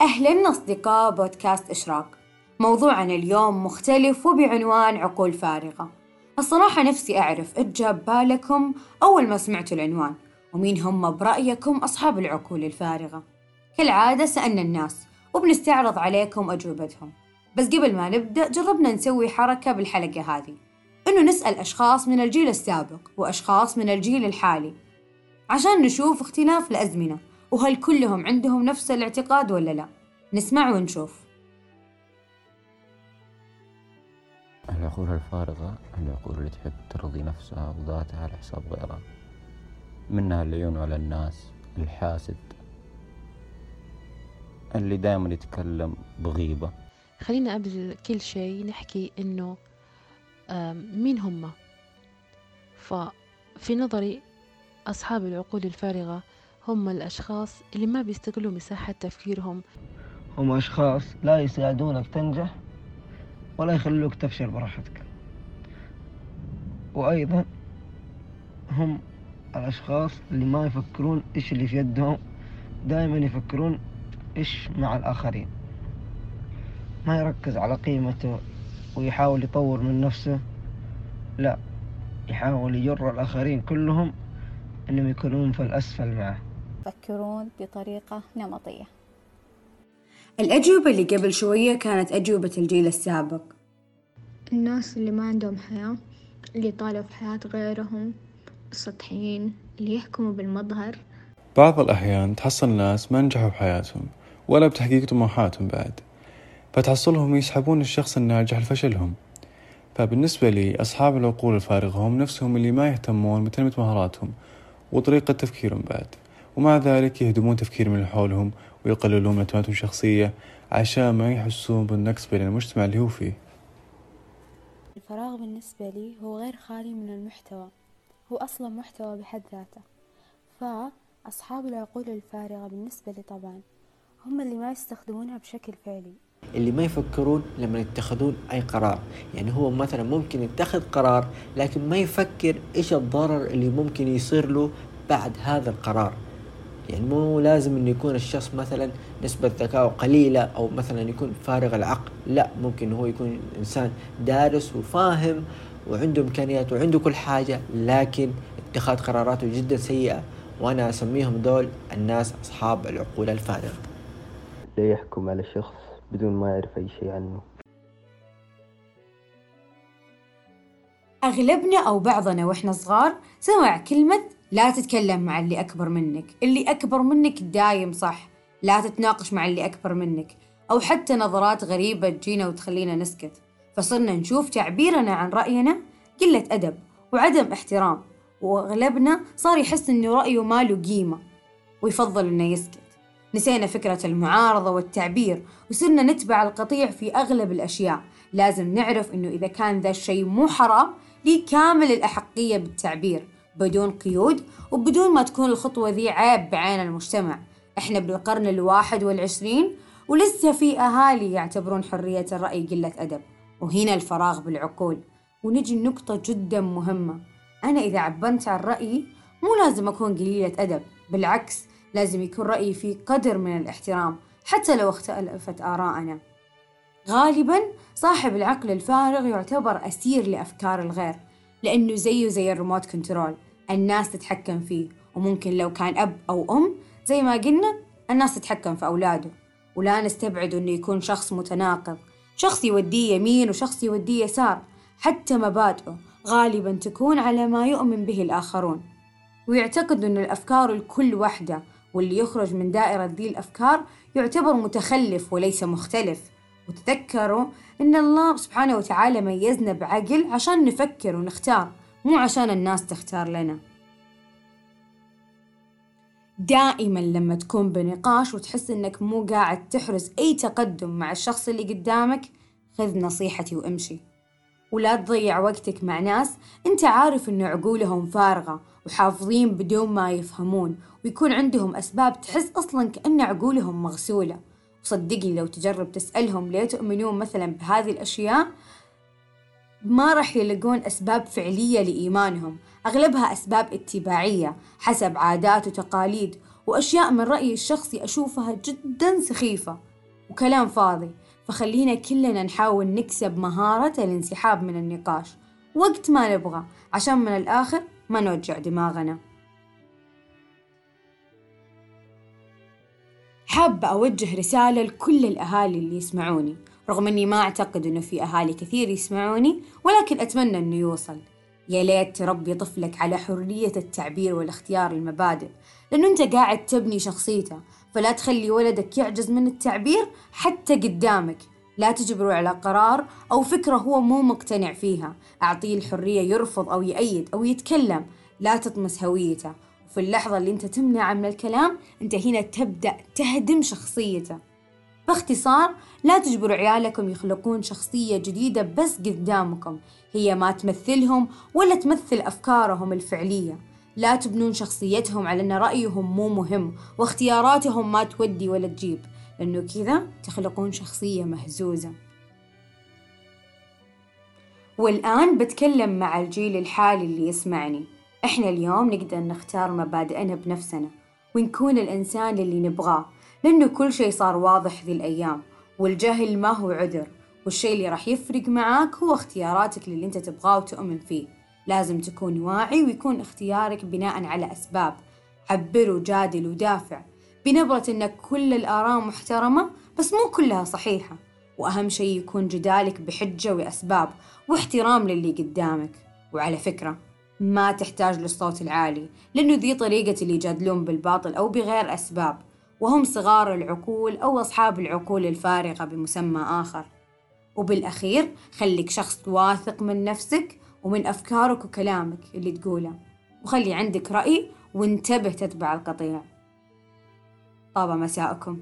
أهلا أصدقاء بودكاست إشراق. موضوعنا اليوم مختلف وبعنوان عقول فارغة. الصراحة نفسي أعرف إيش جاب بالكم أول ما سمعتوا العنوان ومين هم برأيكم أصحاب العقول الفارغة. كالعادة سألنا الناس وبنستعرض عليكم أجوبتهم. بس قبل ما نبدأ جربنا نسوي حركة بالحلقة هذه. إنه نسأل أشخاص من الجيل السابق وأشخاص من الجيل الحالي. عشان نشوف اختلاف الأزمنة. وهل كلهم عندهم نفس الاعتقاد ولا لا؟ نسمع ونشوف. العقول الفارغة العقول اللي تحب ترضي نفسها وذاتها على حساب غيرها. منها العيون على الناس الحاسد اللي دائما يتكلم بغيبة. خلينا قبل كل شيء نحكي إنه مين هم؟ ففي نظري أصحاب العقول الفارغة هم الأشخاص اللي ما بيستغلوا مساحة تفكيرهم. هم أشخاص لا يساعدونك تنجح ولا يخلوك تفشل براحتك. وأيضا هم الأشخاص اللي ما يفكرون إيش اللي في يدهم دائما يفكرون إيش مع الآخرين. ما يركز على قيمته ويحاول يطور من نفسه لا يحاول يجر الآخرين كلهم أنهم يكونون في الأسفل معه. يفكرون بطريقة نمطية. الأجوبة اللي قبل شوية كانت أجوبة الجيل السابق. الناس اللي ما عندهم حياة اللي يطالعوا في حياة غيرهم السطحيين اللي يحكموا بالمظهر. بعض الأحيان تحصل ناس ما نجحوا بحياتهم ولا بتحقيق طموحاتهم بعد فتحصلهم يسحبون الشخص الناجح لفشلهم. فبالنسبة لي أصحاب العقول الفارغة هم نفسهم اللي ما يهتمون بتنمية مهاراتهم وطريقة تفكيرهم بعد. ومع ذلك يهدمون تفكير من حولهم ويقللون من اهتماماتهم الشخصية عشان ما يحسون بالنقص بين المجتمع اللي هو فيه. الفراغ بالنسبة لي هو غير خالي من المحتوى. هو أصلا محتوى بحد ذاته. فأصحاب العقول الفارغة بالنسبة لي طبعا هم اللي ما يستخدمونها بشكل فعلي. اللي ما يفكرون لما يتخذون أي قرار. يعني هو مثلا ممكن يتخذ قرار لكن ما يفكر إيش الضرر اللي ممكن يصير له بعد هذا القرار. يعني مو لازم إنه يكون الشخص مثلا نسبة ذكائه قليلة أو مثلا يكون فارغ العقل. لا ممكن هو يكون إنسان دارس وفاهم وعنده إمكانيات وعنده كل حاجة لكن اتخاذ قراراته جدا سيئة. وأنا أسميهم دول الناس أصحاب العقول الفارغة. لا يحكم على شخص بدون ما يعرف أي شيء عنه. أغلبنا أو بعضنا وإحنا صغار سمع كلمة لا تتكلم مع اللي أكبر منك. اللي أكبر منك دايم صح. لا تتناقش مع اللي أكبر منك. أو حتى نظرات غريبة تجينا وتخلينا نسكت. فصرنا نشوف تعبيرنا عن رأينا قلة أدب وعدم احترام. وأغلبنا صار يحس إنه رأيه ما له قيمة ويفضل إنه يسكت. نسينا فكرة المعارضة والتعبير وصرنا نتبع القطيع في أغلب الأشياء. لازم نعرف إنه إذا كان ذا الشيء مو حرام لي كامل الأحقية بالتعبير. بدون قيود وبدون ما تكون الخطوة ذي عيب بعين المجتمع. إحنا بالقرن الواحد والعشرين ولسه في أهالي يعتبرون حرية الرأي قلة أدب. وهنا الفراغ بالعقول. ونجي النقطة جدا مهمة. أنا إذا عبرت عن رأيي مو لازم أكون قليلة أدب. بالعكس لازم يكون رأيي فيه قدر من الاحترام حتى لو اختلفت آراءنا. غالبا صاحب العقل الفارغ يعتبر أسير لأفكار الغير. لأنه زيه زي الريموت كنترول الناس تتحكم فيه. وممكن لو كان أب أو أم زي ما قلنا الناس تتحكم في أولاده. ولا نستبعد أنه يكون شخص متناقض. شخص يوديه يمين وشخص يوديه يسار. حتى مبادئه غالبا تكون على ما يؤمن به الآخرون. ويعتقد أن الأفكار الكل وحدة. واللي يخرج من دائرة ذي الأفكار يعتبر متخلف وليس مختلف. وتذكروا إن الله سبحانه وتعالى ميزنا بعقل عشان نفكر ونختار مو عشان الناس تختار لنا. دائما لما تكون بنقاش وتحس إنك مو قاعد تحرز أي تقدم مع الشخص اللي قدامك خذ نصيحتي وامشي. ولا تضيع وقتك مع ناس أنت عارف إن عقولهم فارغة وحافظين بدون ما يفهمون ويكون عندهم أسباب تحس أصلا كأن عقولهم مغسولة. وصدقني لو تجرب تسألهم ليه تؤمنون مثلا بهذه الأشياء ما راح يلقون أسباب فعلية لإيمانهم. أغلبها أسباب اتباعية حسب عادات وتقاليد وأشياء من رأيي الشخصي أشوفها جدا سخيفة وكلام فاضي. فخلينا كلنا نحاول نكسب مهارة الانسحاب من النقاش. وقت ما نبغى عشان من الآخر ما نوجع دماغنا. حابة أوجه رسالة لكل الأهالي اللي يسمعوني رغم أني ما أعتقد أنه في أهالي كثير يسمعوني ولكن أتمنى أنه يوصل. يا ليت تربي طفلك على حرية التعبير والاختيار المبادئ لأنه أنت قاعد تبني شخصيته. فلا تخلي ولدك يعجز من التعبير حتى قدامك. لا تجبره على قرار أو فكرة هو مو مقتنع فيها. أعطيه الحرية يرفض أو يأيد أو يتكلم. لا تطمس هويته. وفي اللحظة اللي أنت تمنع من الكلام أنت هنا تبدأ تهدم شخصيته. باختصار لا تجبروا عيالكم يخلقون شخصية جديدة بس قدامكم. هي ما تمثلهم ولا تمثل أفكارهم الفعلية. لا تبنون شخصيتهم على أن رأيهم مو مهم واختياراتهم ما تودي ولا تجيب. لأنه كذا تخلقون شخصية مهزوزة. والآن بتكلم مع الجيل الحالي اللي يسمعني. إحنا اليوم نقدر نختار مبادئنا بنفسنا ونكون الإنسان اللي نبغاه لأنه كل شيء صار واضح ذي الأيام والجهل ما هو عذر والشيء اللي راح يفرق معاك هو اختياراتك للي أنت تبغاه وتؤمن فيه. لازم تكون واعي ويكون اختيارك بناء على أسباب عبر وجادل ودافع. بنبرة إنك كل الآراء محترمة بس مو كلها صحيحة. وأهم شيء يكون جدالك بحجة وأسباب واحترام للي قدامك. وعلى فكرة ما تحتاج للصوت العالي لأنه ذي طريقة اللي يجادلون بالباطل أو بغير أسباب وهم صغار العقول أو أصحاب العقول الفارغة بمسمى آخر. وبالأخير خليك شخص واثق من نفسك ومن أفكارك وكلامك اللي تقوله وخلي عندك رأي وانتبه تتبع القطيع. طاب مساءكم.